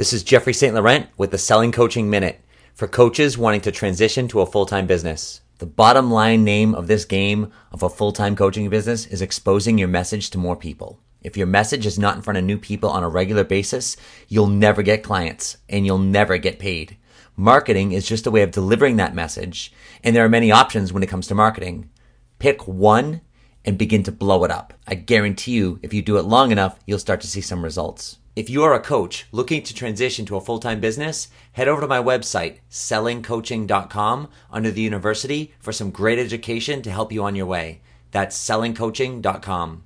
This is Jeffrey St. Laurent with the Selling Coaching Minute for coaches wanting to transition to a full time business. The bottom line name of this game of a full time coaching business is exposing your message to more people. If your message is not in front of new people on a regular basis, you'll never get clients and you'll never get paid. Marketing is just a way of delivering that message, and there are many options when it comes to marketing. Pick one and begin to blow it up. I guarantee you, if you do it long enough, you'll start to see some results. If you are a coach looking to transition to a full time business, head over to my website, sellingcoaching.com, under the university for some great education to help you on your way. That's sellingcoaching.com.